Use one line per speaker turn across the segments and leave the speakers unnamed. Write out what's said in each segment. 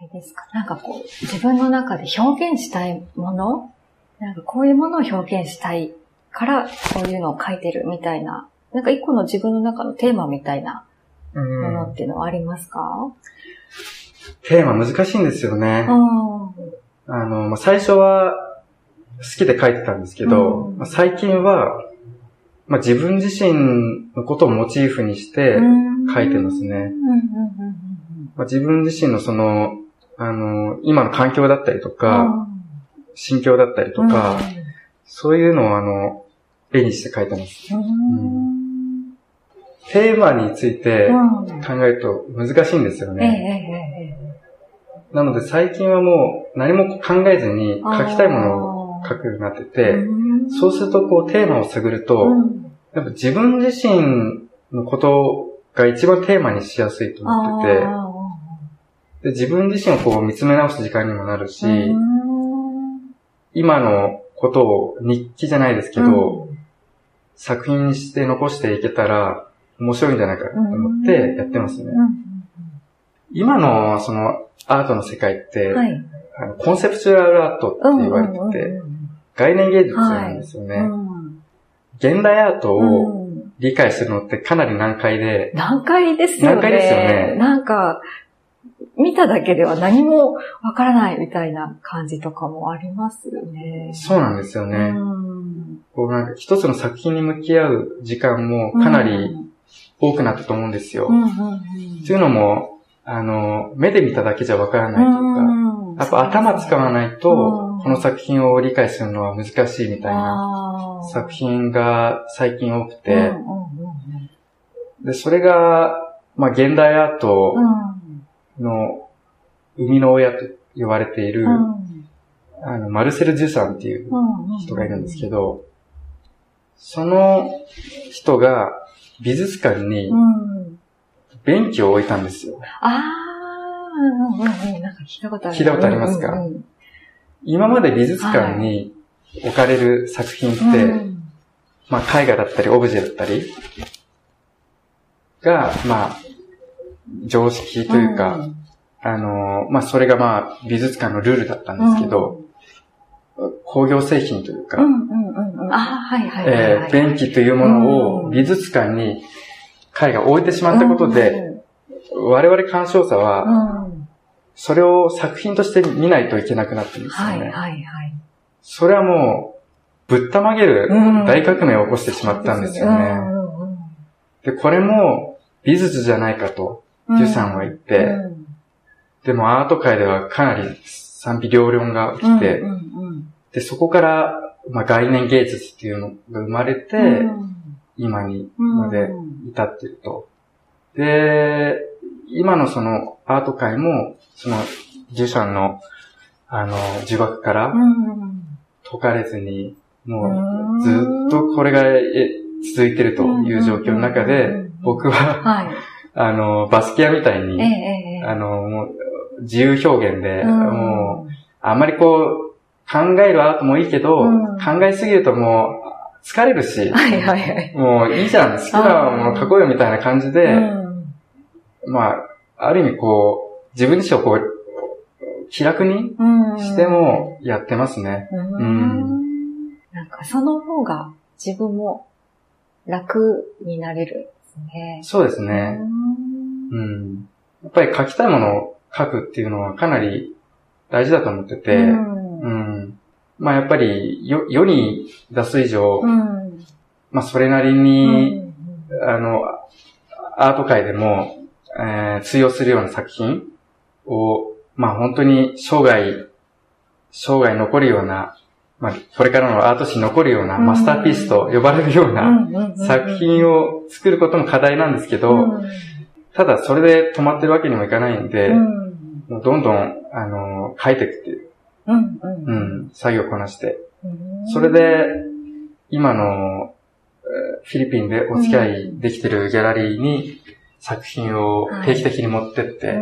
あれですか、なんかこう、自分の中で表現したいもの？なんかこういうものを表現したいから、こういうのを書いてるみたいな、なんか一個の自分の中のテーマみたいな
う
もの
ん、
っていうのはありますか？
テーマ難しいんですよね。
うん。
あの、まあ、最初は好きで書いてたんですけど、
うん。
まあ、最近は、まあ、自分自身のことをモチーフにして書いてますね。まあ、自分自身のその、あの、今の環境だったりと
うん。
か、心境だったりとか、そういうのをあの、絵にして書いてます。
うん。
テーマについて
うん。
考えると難しいんですよね。
ええ
なので最近はもう何も考えずに
え
書きたいものを書くようになってて、
うん
そうするとこうテーマを探ると、
うん
やっぱ自分自身のことが一番テーマにしやすいと思ってて、
あ
で自分自身をこう見つめ直す時間にもなるし、今のことを日記じゃないですけど、作品にして残していけたら面白いんじゃないかと思ってやってますね。
うん
今のそのアートの世界って、
はい。
あのコンセプチュアルアートって言われてて、
うんうんうん
概念芸術なんですよね。
うん
現代アートを
うん
理解するのってかなり難解で、
難解ですよね。
難解ですよね
なんか、見ただけでは何もわからないみたいな感じとかもありますよね。
そうなんですよね。
うん。
こうなんか一つの作品に向き合う時間もかなり多くなったと思うんですよ。
うんうんうん。
いうのも、あの、目で見ただけじゃわからないというか、
うん
やっぱ頭使わないと
うん、
この作品を理解するのは難しいみたいな作品が最近多くて、
うんうんうん。
で、それが、まあ、現代アート
うん
の生みの親と言われている、
うん。
あの、マルセル・ジュさんっていう
うん
人がいるんですけど、その人が美術館に
うん。
便器を置いたんですよ。
ああ、なんか聞いたことある。
聞いたことありますか？
うんうん
今まで美術館に置かれる作品って、
うん。
まあ、絵画だったり、オブジェだったり、が、まあ、常識というか、
ん
あの、まあ、それがまあ、美術館のルールだったんですけど、工業製品というか、
うんうんうんうん。ああ、はいはいはいはい。
えー便器というもの
うん
を美術館に絵画を置いてしまったことで、我々鑑賞者
うん、
は、
うん
それを作品として見ないといけなくなってるんですよね。
はいはいはい。
それはもう、ぶったまげる
うん
大革命を起こしてしまったんですよね。
うんうん
で、これも美術じゃないかと、
うん
デュさんは言って、
うん。
でもアート界ではかなり賛否両論が起きて、
うんうん
で、そこから、まあ、概念芸術っていうのが生まれて、
うん。
今に
うん。
まで至っていると。で、今のそのアート界も、その、デュシャンの、あの、呪縛から
うん
解かれずに、も
うん。
う、ずっとこれがえ続いてるという状況の中で
うん、
僕は、
はい。
あの、バスキアみたい
ええ
に、
ええ。
あの、もう、自由表現で、
うん
もう、あんまりこう、考えるアートもいいけど、
うん
考えすぎるともう、疲れるし、
はいはいはい。
もういいじゃん、好きなもの書こうよみたいな感じで、
うん
まあ、ある意味こう、自分自身をこう、気楽に
うん
してもやってますね。
うんなんかその方が自分も楽になれるんですね。
そうですね。うん。やっぱり書きたいものを書くっていうのはかなり大事だと思ってて、
うん。
うん。まあやっぱりよ世に出す以上、
うん。
まあそれなりに、あの、アート界でも、えー通用するような作品を、まあ本当に生涯、生涯残るような、まあこれからのアート史に残るような
うん。
マスターピースと呼ばれるような作品を作ることも課題なんですけど、ただそれで止まってるわけにもいかないんで、もうどんどん、あの、書いていくっていう、うん、作業をこなして。それで、今の、えーフィリピンでお付き合いできてるギャラリーに作品を定期的に持ってって、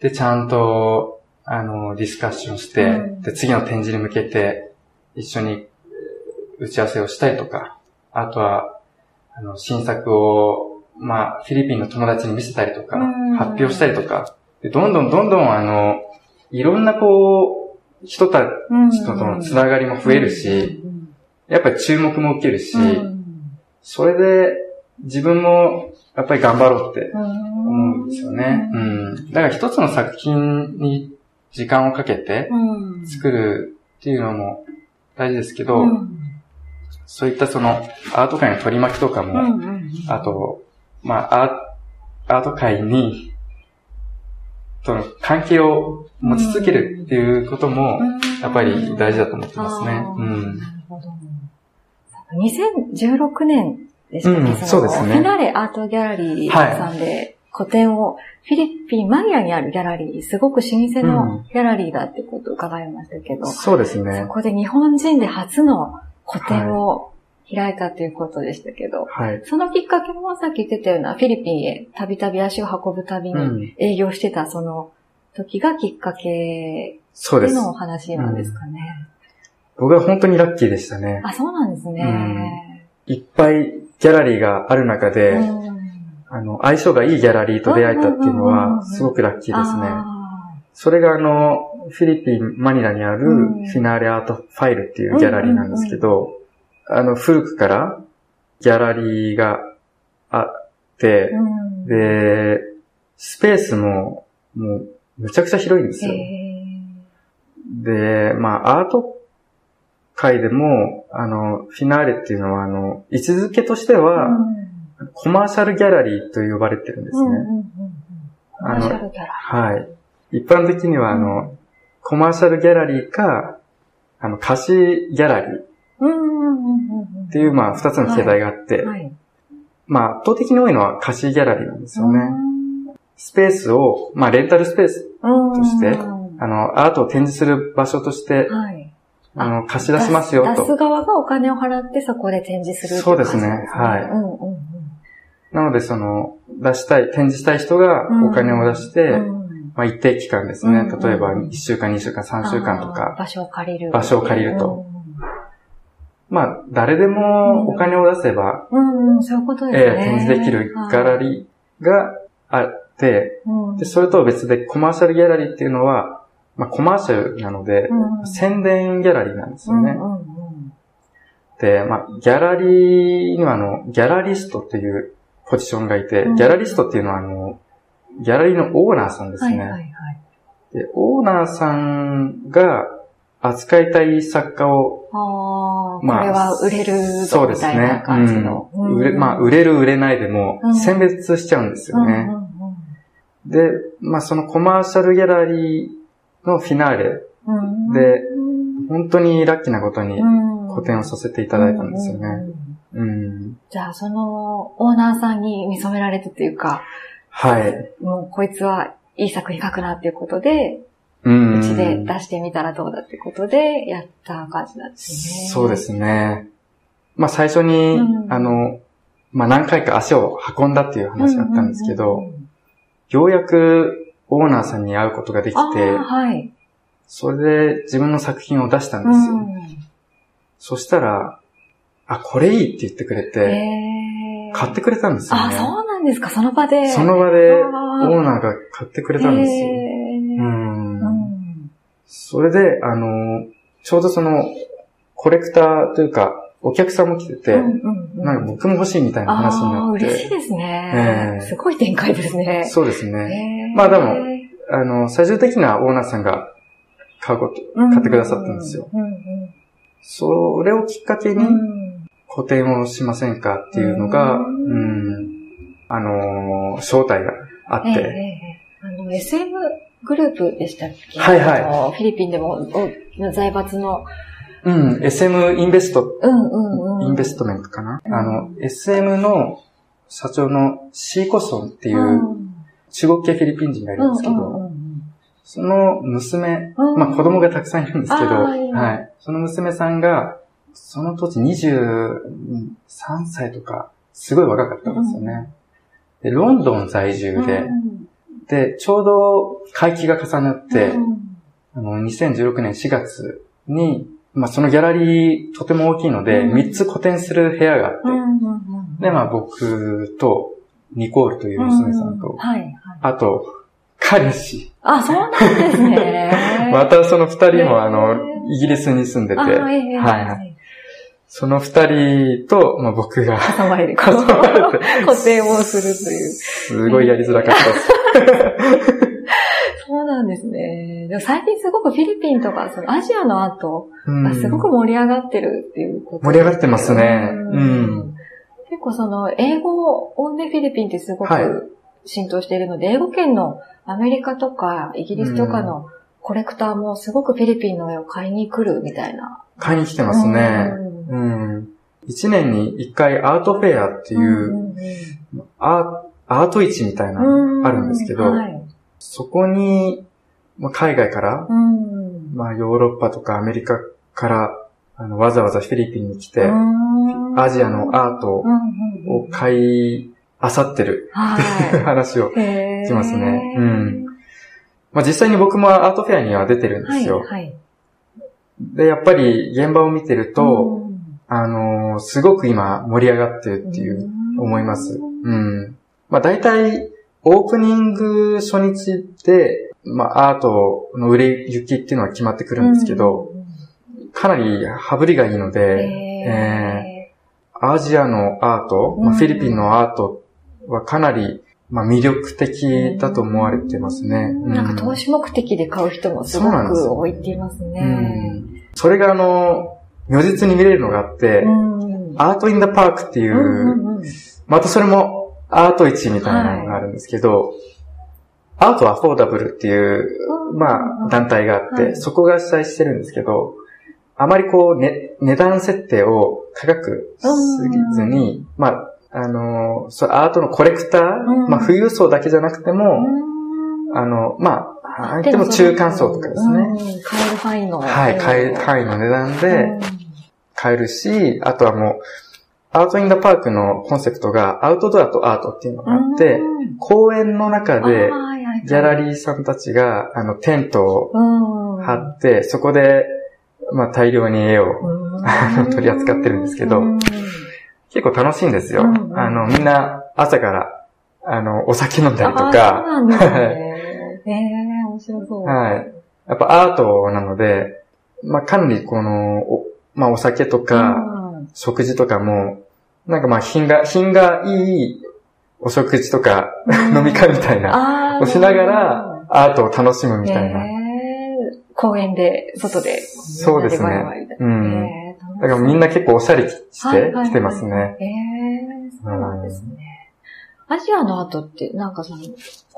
で、ちゃんと、あの、ディスカッションして、
うん。
で、次の展示に向けて一緒にえー打ち合わせをしたりとか、あとは、あの、新作を、まあ、フィリピンの友達に見せたりとか、
うん。
発表したりとか、でどんどんどんどんあの、いろんなこう、人たちとのつながりも増えるし、やっぱり注目も受けるし、それで自分もやっぱり頑張ろうって思うんですよね。うん。だから一つの作品に時間をかけて作るっていうのも大事ですけど、そういったそのアート界の取り巻きとかも、あと、まあアート界にとの関係を持ち続けるっていうことも、やっぱり大事だと思ってますね。うん。なるほど。
2016年でしたね。うん、そうですね。フィナレアートギャラリーさんで個展を、フィリピン、マニアにあるギャラリー、すごく老舗のギャラリーだってことを伺いましたけど、うん、
そうですね。
そこで日本人で初の個展を開いたということでしたけど、はい、そのきっかけもさっき言ってたようなフィリピンへたびたび足を運ぶたびに営業してたその時がきっかけでのお話なんですかね。
僕は本当にラッキーでしたね。
あ、そうなんですね。
うん、いっぱいギャラリーがある中で、うん、あの、相性がいいギャラリーと出会えたっていうのは、すごくラッキーですね。それがあの、フィリピン、マニラにあるフィナーレアートファイルっていうギャラリーなんですけど、あの、古くからギャラリーがあって、で、スペースも、もう、むちゃくちゃ広いんですよ。で、まあ、アート界でも、あの、フィナーレっていうのは、あの、位置づけとしては、コマーシャルギャラリーと呼ばれてるんですね。
コマーシャルギャラ
リー。はい。一般的には、あの、コマーシャルギャラリーか、あの、貸しギャラリー。っていう、まあ、二つの形態があって、はいはい、まあ、圧倒的に多いのは貸しギャラリーなんですよね。スペースを、まあ、レンタルスペースとして、あの、アートを展示する場所として、はい、あの、貸し出しますよと。
出す側がお金を払ってそこで展示する、
ね、そうですね。はい。うんうんうん、なので、その、出したい、展示したい人がお金を出して、うん、まあ、一定期間ですね。例えば、1週間、2週間、3週間とか。
場所を借りる。
場所を借りると。まあ、誰でもお金を出せば、
うん、うん、そういうことですね。
え展示できるギャラリーがあって、で、それとは別でコマーシャルギャラリーっていうのは、まあ、コマーシャルなので、うん、宣伝ギャラリーなんですよね。うんうんうん、で、まあ、ギャラリーにはあの、ギャラリストっていうポジションがいて、うん、ギャラリストっていうのはあの、ギャラリーのオーナーさんですね。はいはいはい、で、オーナーさんが扱いたい作家を、
あまあ、これは売れるぞみたいな感じの。
うん、売れまあ、売れる売れないでも、選別しちゃうんですよね。で、まあ、そのコマーシャルギャラリーのフィナーレで、本当にラッキーなことに個展をさせていただいたんですよね。うん、
じゃあ、そのオーナーさんに見初められてというか、
はい。
もうこいつはいい作品書くなっていうことで、うちで出してみたらどうだってことでやった感じなんです
ね。そうですね。まあ最初に、うん、あの、まあ何回か足を運んだっていう話だったんですけど、ようやくオーナーさんに会うことができて、はい、それで自分の作品を出したんですよ。うん、そしたら、あ、これいいって言ってくれて、買ってくれたんですよね。
あ、そうなんですか、その場で。
その場でオーナーが買ってくれたんですよ。うん、うん、それで、あの、ちょうどその、コレクターというか、お客さんも来てて、うんうんうん、なんか僕も欲しいみたいな話になって。
嬉しいですね、えー。すごい展開ですね。
そうですね。まあでも、あの、最終的なオーナーさんが買うこと、買ってくださったんですよ。それをきっかけに、個展をしませんかっていうのが、うん、あの、招待があって。
えー、あの、SM グループでしたっけ？
はいはい。
フィリピンでも財閥の。
うん、SM インベスト、うんうんうん、インベストメントかな、うん、あの、SM の社長のシーコソンっていう中国系フィリピン人がいるんですけど、うんうんうん、その娘、まあ子供がたくさんいるんですけど、はい。その娘さんが、その当時23歳とか、すごい若かったんですよね。で、ロンドン在住で、で、ちょうど会期が重なって、あの、2016年4月に、まあそのギャラリーとても大きいので、3つ個展する部屋があって、で、まあ僕と、ニコールという娘さんと、はいはい、あと、彼氏。
あ、そうなんですね。
またその二人もあの、イギリスに住んでて、はいはい。その二人と、まあ、僕が。
挟まれて。固定をするという。
すごいやりづらかったです。
そうなんですね。でも最近すごくフィリピンとか、そのアジアのアートがすごく盛り上がってるっていうこと、
盛り上がってますね。うん。
結構その、英語をね、フィリピンってすごく浸透しているので、はい、英語圏のアメリカとかイギリスとかのコレクターもすごくフィリピンの絵を買いに来るみたいな。
買いに来てますね。うん。一、うん、年に一回アートフェアっていう、アート市みたいなあるんですけど、はい、そこに、まあ、海外から、まあヨーロッパとかアメリカからあのわざわざフィリピンに来て、アジアのアートを買いあさってるっていう 話をしますね。うん。まあ実際に僕もアートフェアには出てるんですよ。はいはい、で、やっぱり現場を見てると、あのー、すごく今盛り上がってるっていう思います。うん。まあ大体、オープニング初日で、まあアートの売れ行きっていうのは決まってくるんですけど、かなり羽振りがいいので、えー、アジアのアート、まあ、フィリピンのアートはかなり、まあ、魅力的だと思われてますね。
うん、なんか投資目的で買う人もすごく多いって言いますね。うん、
それがあの、如実に見れるのがあって、アートインダパークっていう、またそれもアート市みたいなのがあるんですけど、はい、アートアフォーダブルっていう、まあ、団体があって、そこが主催してるんですけど、あまりこう、ね、値段設定を高くしすぎずに、まあ、あの、そう、アートのコレクター、まあ、富裕層だけじゃなくても、あの、まあ、相手も中間層とかですね。
買える範囲の。
はい、買える範囲の値段で買えるし、あとはもう、アートインダパークのコンセプトがアウトドアとアートっていうのがあって、公園の中でギャラリーさんたちがあのテントを張って、そこでまあ大量に絵を取り扱ってるんですけど、結構楽しいんですよ。あの、みんな朝から、あの、お酒飲んだりとか。
そうなんですね。ええ面白そう。
はい。やっぱアートなので、まあかなりこの、おまあお酒とか、食事とかも、なんかまあ品が、品がいいお食事とか、飲み会みたいな、をしながら、アートを楽しむみたいな。
公園で、外で。
そうですね。うん。だからみんな結構おしゃれして来てますね。
ええそうなんですね。アジアのアートって、なんかその、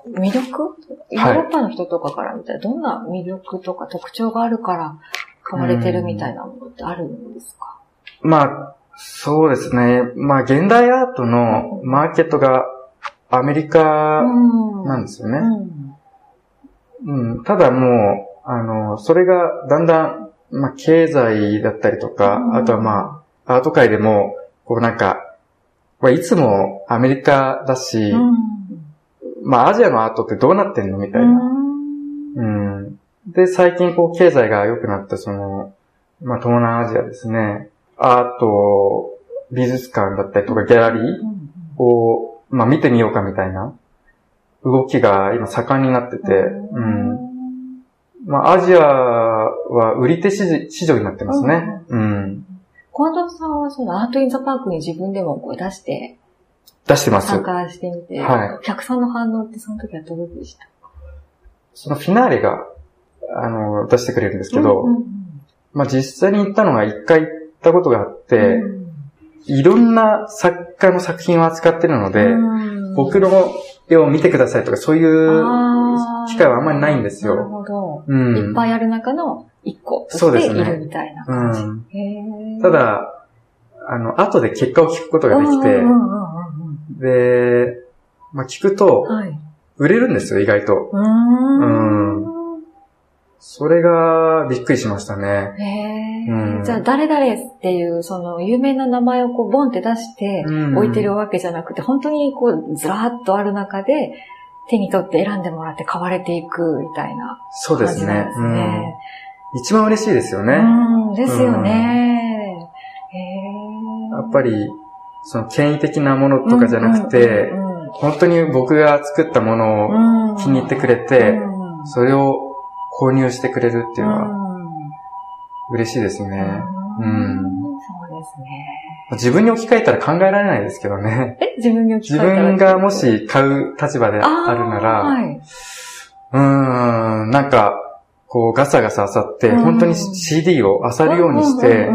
魅力？ヨーロッパの人とかから見たら、どんな魅力とか特徴があるから買われてるみたいなものってあるんですか、
まあ、そうですね。まあ、現代アートのマーケットがアメリカなんですよね。うん、うん、ただもう、あの、それがだんだん、まあ、経済だったりとか、うん、あとはまあ、アート界でも、こうなんか、まあ、いつもアメリカだし、うん、まあ、アジアのアートってどうなってんのみたいな。うん。で、最近こう、経済が良くなった、その、まあ、東南アジアですね。アート、美術館だったりとか、ギャラリーを、まあ、見てみようかみたいな動きが今盛んになってて、うん。まあ、アジアは売り手市場になってますね。うん。
近藤さんはそのアートインザパークに自分でもこう出して、
出してます。
参加してみて、はい。お客さんの反応ってその時はどうでした？
そのフィナーレが、あの、出してくれるんですけど、まあ実際に行ったのが一回行ったことがあって、うん、いろんな作家の作品を扱ってるので、うん、僕の絵を見てくださいとかそういう機会はあんまりないんですよ。
なるほど。うん、いっぱいある中の一個としているみたいな感じ。
うん、ただ、あの、後で結果を聞くことができて、で、まあ、聞くと、売れるんですよ、意外と。うんそれがびっくりしましたね。
へうん、じゃあ、誰々っていう、その、有名な名前をこう、ボンって出して置いてるわけじゃなくて、本当にこう、ずらーっとある中で、手に取って選んでもらって買われていくみたいな、
そうですね。うん、一番嬉しいですよね。
うん、ですよね。
へやっぱり、その権威的なものとかじゃなくて、本当に僕が作ったものを気に入ってくれて、それを購入してくれるっていうのは、嬉しいですね。うん。
そうですね。
自分に置き換えたら考えられないですけどね。
え自分に置き換えた
ら自分がもし買う立場であるなら、はい、うーん、なんか、こうガサガサ漁って、本当に CD を漁るようにして、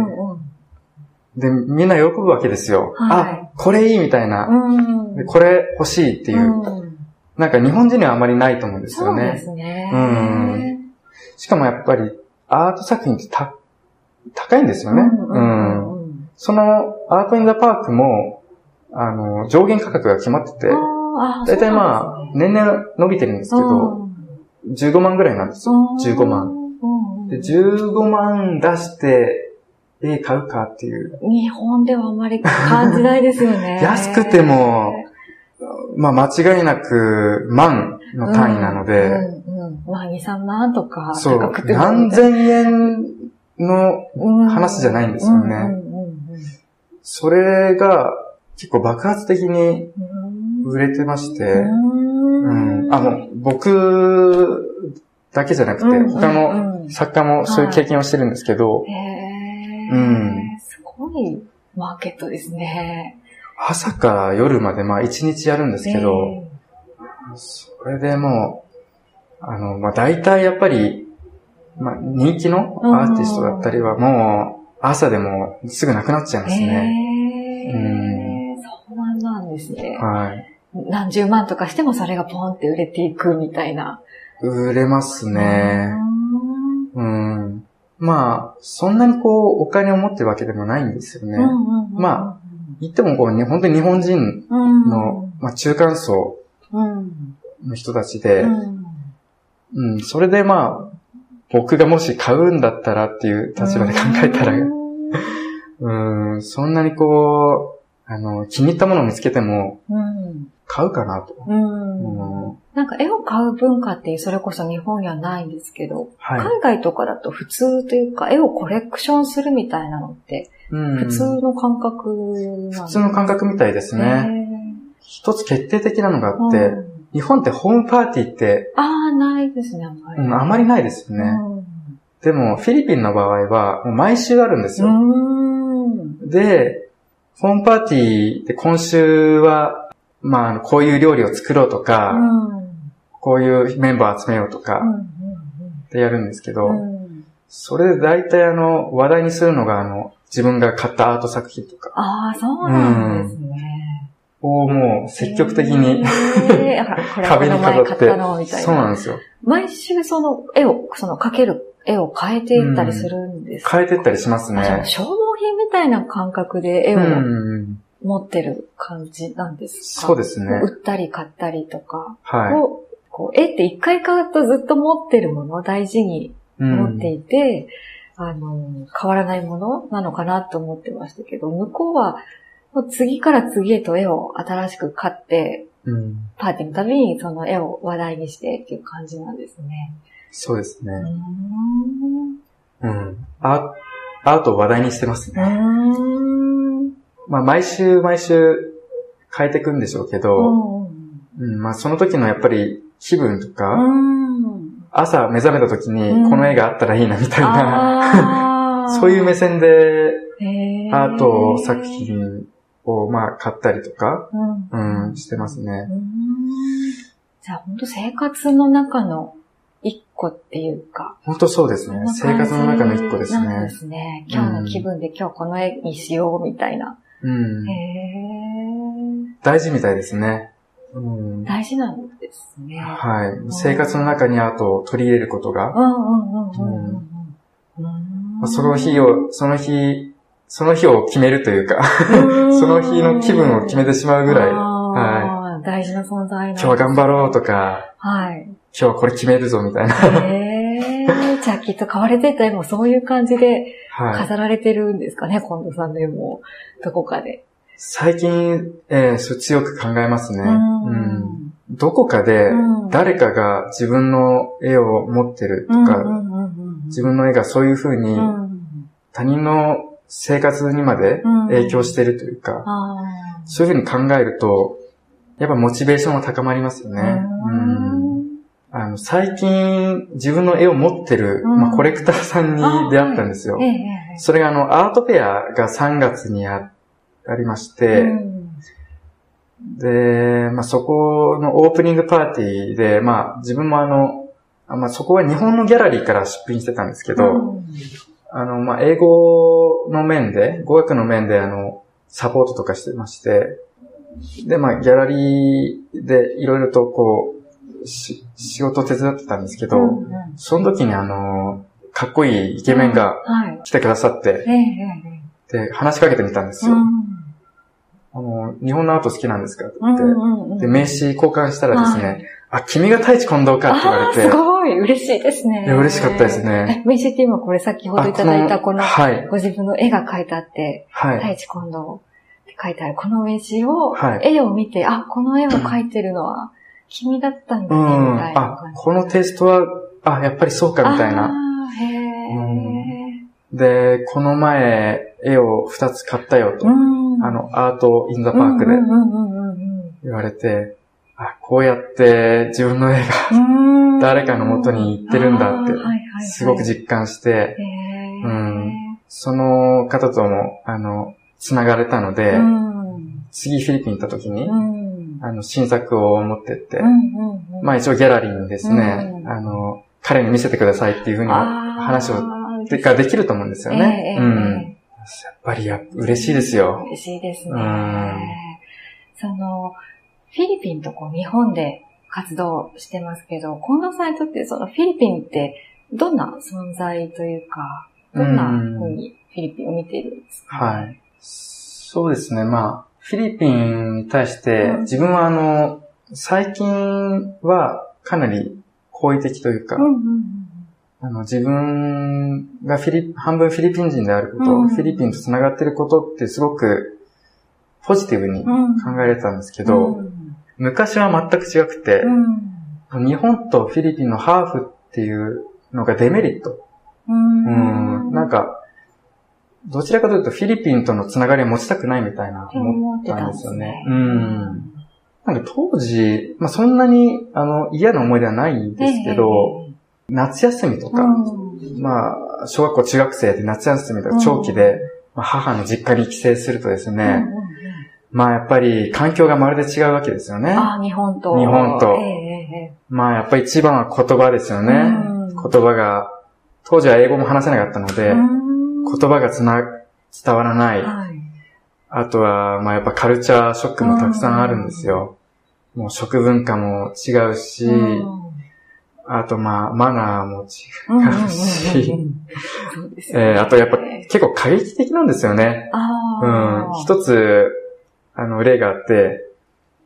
で、みんな喜ぶわけですよ。はい、あ、これいいみたいな。でこれ欲しいっていう。なんか日本人にはあまりないと思うんですよね。そうですね。うん。しかもやっぱりアート作品ってた高いんですよね。うん。そのアートインザパークも、あの、上限価格が決まってて、だいたいまあ、年々伸びてるんですけど、15万ぐらいなんですよ。15万。で、15万出して、絵買うかっていう。
日本ではあまり感じないですよね。
安くても、まあ間違いなく万の単位なので、うん
うん、まあ2、3万とか
そう、何千円の話じゃないんですよね。それが結構爆発的に売れてまして、うん、あの、僕だけじゃなくて、他の作家もそういう経験をしてるんですけど、
うん。すごいマーケットですね。
朝から夜までまあ一日やるんですけど、それでもう、あの、まあ大体やっぱり、まあ人気のアーティストだったりはもう朝でもすぐなくなっちゃいますね。
うん、そうなんですね。はい。何十万とかしてもそれがポンって売れていくみたいな。
売れますね。うん。まあ、そんなにこう、お金を持ってるわけでもないんですよね。まあ、言ってもこう、ね、本当に日本人の、まあ、中間層の人たちで、うん、それでまあ、僕がもし買うんだったらっていう立場で考えたら、うん、そんなにこう、あの、気に入ったものを見つけても、買うかなと。うん、
うん、なんか絵を買う文化ってそれこそ日本にはないんですけど、はい、海外とかだと普通というか絵をコレクションするみたいなのって、普通の感覚
なん普通の感覚みたいですね。一つ決定的なのがあって、うん、日本ってホームパーティーって、
ああ、ないですね、あんまり。
うん、あまりないですよね。うん、でも、フィリピンの場合は、毎週あるんですよ。で、ホームパーティーで今週はまあ、こういう料理を作ろうとか、うん、こういうメンバー集めようとか、ってやるんですけど、うん、それで大体あの、話題にするのがあの、自分が買ったアート作品とか。
ああ、そうなんですね。
をもう積極的に、えー、壁に飾って。そうなんですよ。
毎週その絵を、その描ける絵を変えていったりするんです
か、うん、変えていったりしますね。
消耗品みたいな感覚で絵を持ってる感じなんです
か？そうですね。
売ったり買ったりとか。はい。こう絵って一回買うとずっと持ってるもの、大事に持っていて、うん、あの、変わらないものなのかなと思ってましたけど、向こうは、もう次から次へと絵を新しく買って、うん、パーティーのたびにその絵を話題にしてっていう感じなんですね。
そうですね。うん。アアートを話題にしてますね。まあ、毎週毎週変えていくんでしょうけど、うん、まあ、その時のやっぱり気分とか、朝目覚めた時にこの絵があったらいいなみたいな、そういう目線でアート作品をまあ買ったりとか、うん、してますね。
じゃあ本当生活の中の一個っていうか。
本当そうですね。生活の中の一個ですね。そうです
ね。今日の気分で今日この絵にしようみたいな。うん。へ
大事みたいですね。
うん、大事なんですね。
はい。生活の中にアートを取り入れることが。その日を、その日、その日を決めるというかその日の気分を決めてしまうぐらい。
はい。大事な存在
今日は頑張ろうとか。はい。今日はこれ決めるぞみたいな
へー。じゃあきっと買われてた絵もそういう感じで飾られてるんですかね、はい、近藤さんの絵も。どこかで。
最近、えー、そ強く考えますね。うん、どこかで誰かが自分の絵を持ってるとか、自分の絵がそういう風に他人の生活にまで影響してるというか、そういう風に考えると、やっぱモチベーションは高まりますよね。うん。あの、最近自分の絵を持ってる、まあ、コレクターさんに出会ったんですよ。それがあの、アートフェアが3月にありまして、で、まあ、そこのオープニングパーティーで、まあ、自分もあの、まあ、そこは日本のギャラリーから出品してたんですけど、あの、まあ、英語の面で、語学の面で、あの、サポートとかしてまして、で、まあ、ギャラリーでいろいろとこう、し、仕事を手伝ってたんですけど、うんうん、その時にあの、かっこいいイケメンが来てくださって、で、話しかけてみたんですよ。あの、日本のアート好きなんですかって言って、で、名刺交換したらですね、あ、君が太一近藤かって言われて。
すごい嬉しいですね。
嬉しかったですね。
名刺って今これ先ほどいただいたこの、はい、ご自分の絵が描いてあって、はい、太一近藤って書いてあるこの名刺を、はい、絵を見て、あ、この絵を描いてるのは君だったんだね、みたいな
あ、このテイストは、あ、やっぱりそうか、みたいな。へで、この前、絵を2つ買ったよと。あの、アートインザパークで言われて、あ、こうやって自分の絵が誰かの元に行ってるんだって、すごく実感して、うん、その方とも、あの、繋がれたので、次フィリピン行った時に、あの、新作を持ってって、まあ一応ギャラリーにですね、あの、彼に見せてくださいっていうふうに話を、ができると思うんですよね。うん。やっぱりや、嬉しいですよ。
嬉しいですね。その、フィリピンとこう日本で活動してますけど、このサイトってそのフィリピンってどんな存在というか、どんなふうにフィリピンを見ているんですか、
はい。そうですね。まあ、フィリピンに対して、自分はあの、最近はかなり好意的というか、あの自分がフィリ半分フィリピン人であること、うん、フィリピンと繋がってることってすごくポジティブに考えれたんですけど、うん、昔は全く違くて、うん、日本とフィリピンのハーフっていうのがデメリット。うん、なんか、どちらかというとフィリピンとのつながりを持ちたくないみたいな思ったんですよね。ね。うん。なんか当時、まあ、そんなにあの嫌な思い出はないんですけど、夏休みとか、まあ、小学校中学生で夏休みとか長期で、まあ、母の実家に帰省するとですね、まあやっぱり環境がまるで違うわけですよね。
あ日本と。
日本と。えー、まあやっぱり一番は言葉ですよね。言葉が、当時は英語も話せなかったので、言葉がつな、伝わらない。はい、あとは、まあやっぱカルチャーショックもたくさんあるんですよ。もう食文化も違うし、あとまあマナーも違うし、えあとやっぱ結構過激的なんですよね。うん。一つ、あの、例があって、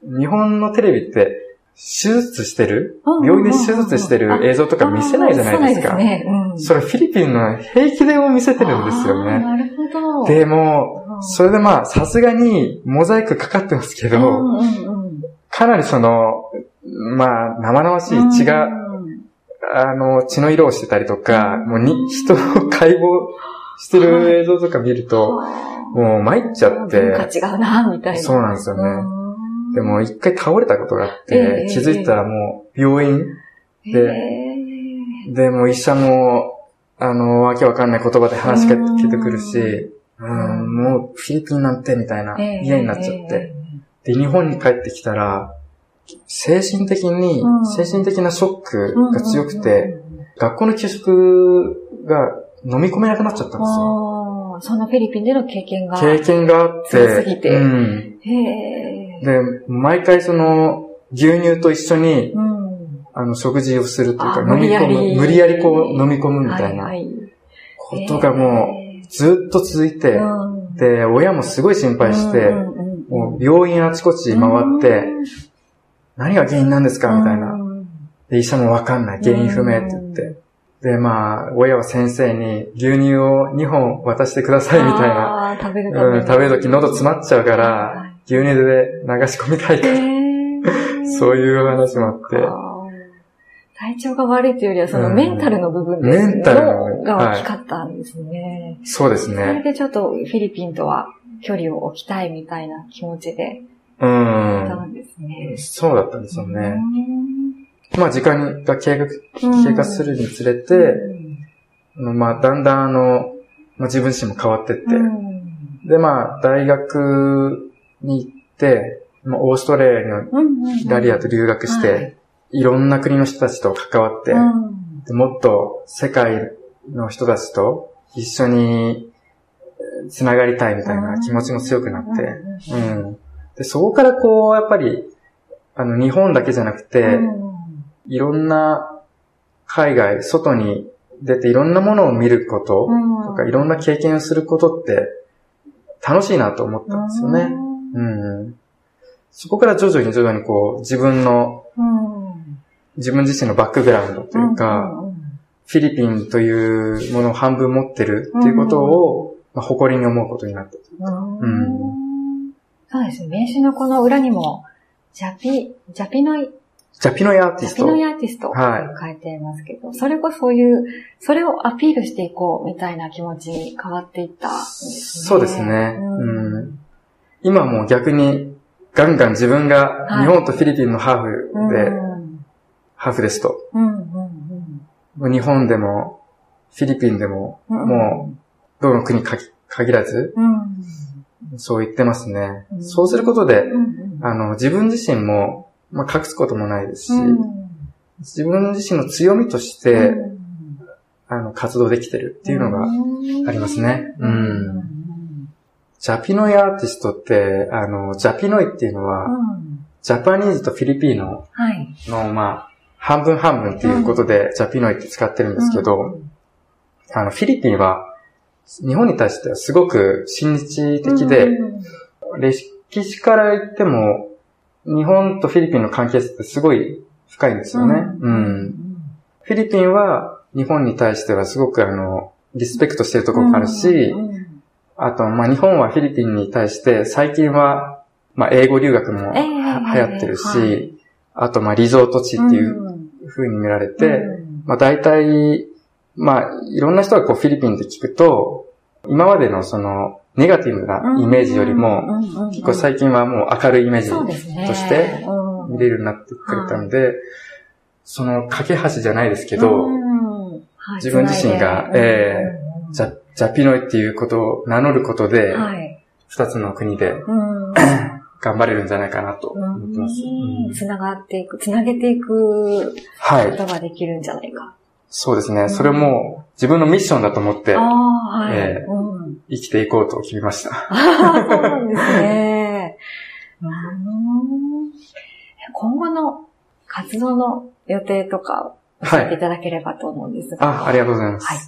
日本のテレビって、手術してる、病院で手術してる映像とか見せないじゃないですか。ね。うん、それフィリピンの平気でも見せてるんですよね。
なるほど。
でも、それでまあ、さすがにモザイクかかってますけど、うんうんうん、かなりその、まあ、生々しい血が、あの、血の色をしてたりとか、もうに、人の解剖してる映像とか見ると、もう参っちゃって。
文化違うな、みたいな。
そうなんですよね。でも一回倒れたことがあって、気づいたらもう病院で、で、も医者も、あの、わけわかんない言葉で話しかけてくるし、うん、もうフィリピンなんてみたいな嫌になっちゃって。で、日本に帰ってきたら、精神的に、精神的なショックが強くて、学校の給食が飲み込めなくなっちゃったんですよ。
そのフィリピンでの経験が。
経験があって。強すぎて。うん、へで、毎回その、牛乳と一緒に、うん、あの、食事をするというか、飲み込む、無理やりこう飲み込むみたいな、ことがもう、ずっと続いて、で、親もすごい心配して、もう病院あちこち回って、何が原因なんですかみたいな。で、医者もわかんない。原因不明って言って。で、まあ、親は先生に牛乳を2本渡してくださいみたいな。
食べる
うん、食べるとき喉詰まっちゃうから、牛乳で流し込みたいから。そういう話もあって。
体調が悪いというよりは、そのメンタルの部分で、メンタルが大きかったんですね、
はい。そうですね。そ
れでちょっとフィリピンとは距離を置きたいみたいな気持ちで
うん。そうだったんですよね。まあ時間が経過経過するにつれて、まあだんだんあの、まあ、自分自身も変わってって、でまあ大学に行って、まあ、オーストラリアと留学して、い。ろんな国の人たちと関わって、でもっと世界の人たちと一緒に繋がりたいみたいな気持ちも強くなって、うん。で、そこからこう、やっぱり、あの、日本だけじゃなくて、いろんな海外、外に出ていろんなものを見ることとか、いろんな経験をすることって楽しいなと思ったんですよね。うん。そこから徐々に徐々にこう、自分の、自分自身のバックグラウンドというか、フィリピンというものを半分持ってるっていうことを、まあ、誇りに思うことになったうん。
そうですね。名刺のこの裏にも、ジャピ、ジャピノイ、
ジャピノイアーティスト。
ジャピノイアーティスト。書いてますけど、はい、それこそそういう、それをアピールしていこうみたいな気持ちに変わっていったんです
ね。そうですね。うん、うん、今もう逆に、ガンガン自分が日本とフィリピンのハーフで、はいハーフですと。うんうんうん、日本でも、フィリピンでも、もう、どの国か限らず、そう言ってますね。そうすることで、あの、自分自身も、まあ、隠すこともないですし、自分自身の強みとして、あの、活動できてるっていうのがありますね。うん。ジャピノイアーティストって、あの、ジャピノイっていうのは、ジャパニーズとフィリピーノの、まあ、半分半分っていうことで、ジャピノイって使ってるんですけど、あの、フィリピンは、日本に対してはすごく親日的で、歴史から言っても、日本とフィリピンの関係性ってすごい深いんですよね。うん。フィリピンは日本に対してはすごくあの、リスペクトしてるところがあるし、あと、まあ、日本はフィリピンに対して最近は、まあ、英語留学も流行ってるし、あと、まあ、リゾート地っていう風に見られて、まあ、大体、まあ、いろんな人がこう、フィリピンで聞くと、今までのその、ネガティブなイメージよりも、結構最近はもう明るいイメージとして見れるようになってくれたので、その架け橋じゃないですけど、自分自身が、えー、ジャジャピノイっていうことを名乗ることで、二つの国で、頑張れるんじゃないかなと思ってます。
つながっていく、つなげていくことができるんじゃないか。
そうですね。それも自分のミッションだと思って、生きていこうと決めました。
そうなんですね。今後の活動の予定とか教えていただければと思うんですが。
はい、あありがとうございます。はい、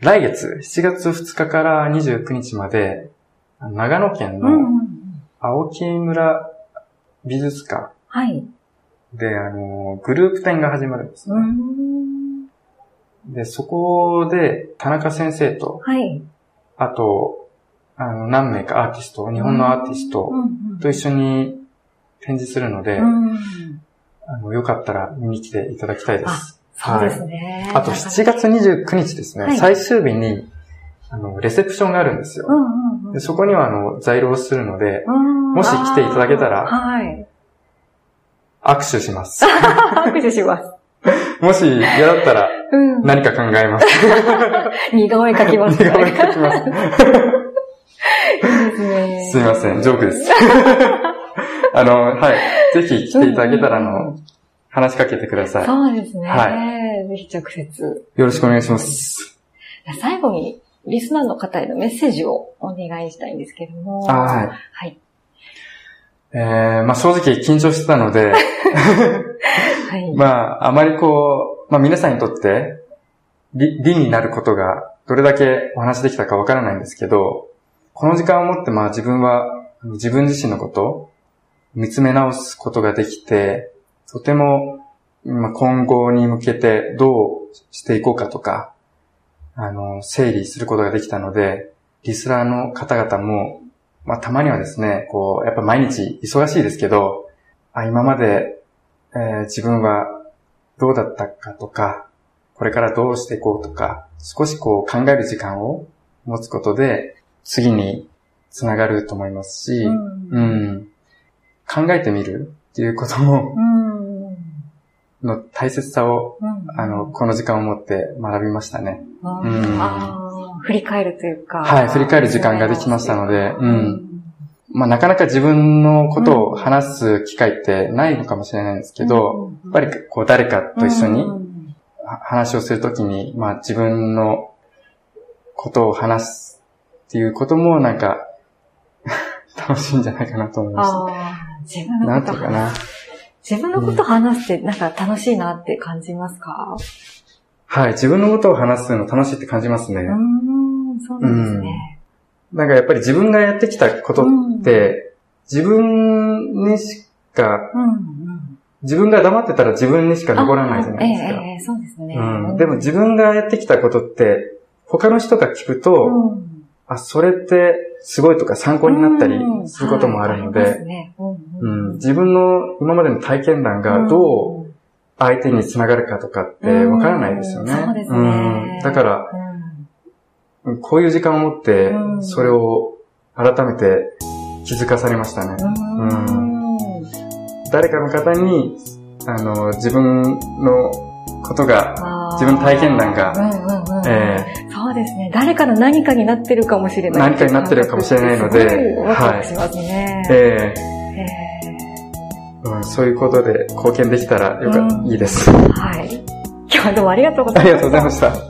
来月、7月2日から29日まで、長野県の青木村美術館で、あの、グループ展が始まるんですね。で、そこで、田中先生と、はい。あと、あの、何名かアーティスト、日本のアーティストと一緒に展示するので、うん、あの、よかったら見に来ていただきたいです。
そうですね。
はい、あと、7月29日ですね、はい、最終日に、あの、レセプションがあるんですよ。でそこには、あの、在庫するので、もし来ていただけたら、はい。握手します。
握手します。
もし嫌だったら、何か考えます。
似顔絵描きます。似顔絵描きます。いいですね。
すいません、ジョークです。あの、はい。ぜひ来ていただけたら、あの、話しかけてください。
そうですね。はい。ぜひ直接。
よろしくお願いします。
最後に、リスナーの方へのメッセージをお願いしたいんですけども。
はい。はい。えー、まあ正直緊張してたので、はい、まああまりこう、まあ皆さんにとって理理になることがどれだけお話できたかわからないんですけど、この時間をもってまあ自分は自分自身のこと見つめ直すことができて、とても今後に向けてどうしていこうかとか、あの、整理することができたので、リスナーの方々もまあたまにはですね、こう、やっぱ毎日忙しいですけど、あ今まで、えー、自分はどうだったかとか、これからどうしていこうとか、少しこう考える時間を持つことで、次につながると思いますし、うん、うん、考えてみるっていうことも、の大切さを、あの、この時間を持って学びましたね。
うん、振り返るというか。
はい、振り返る時間ができましたので、うん。まあ、なかなか自分のことを話す機会ってないのかもしれないんですけど、やっぱりこう誰かと一緒に話をするときに、まあ自分のことを話すっていうこともなんか 楽しいんじゃないかなと思いました。
自分のことかな。自分のことを話すってなんか楽しいなって感じますか、
はい、自分のことを話すの楽しいって感じますね。う
ん、そうなんですね。
なんかやっぱり自分がやってきたことって、自分にしか、自分が黙ってたら自分にしか残らないじゃないですか。
ええそうですね、
うん。でも自分がやってきたことって、他の人が聞くと、あ、それってすごいとか参考になったりすることもあるので、自分の今までの体験談がどう相手につながるかとかってわからないですよね。
そうですね。
だから、こういう時間を持って、それを改めて気づかされましたね。誰かの方に、あの、自分のことが、自分の体験談が、
そうですね。誰かの何かになってるかもしれない。
何かになってるかもしれないので、
はい。
そういうことで貢献できたらよか、いいです。
はい。今日はどうもありがとうございました。
ありがとうございました。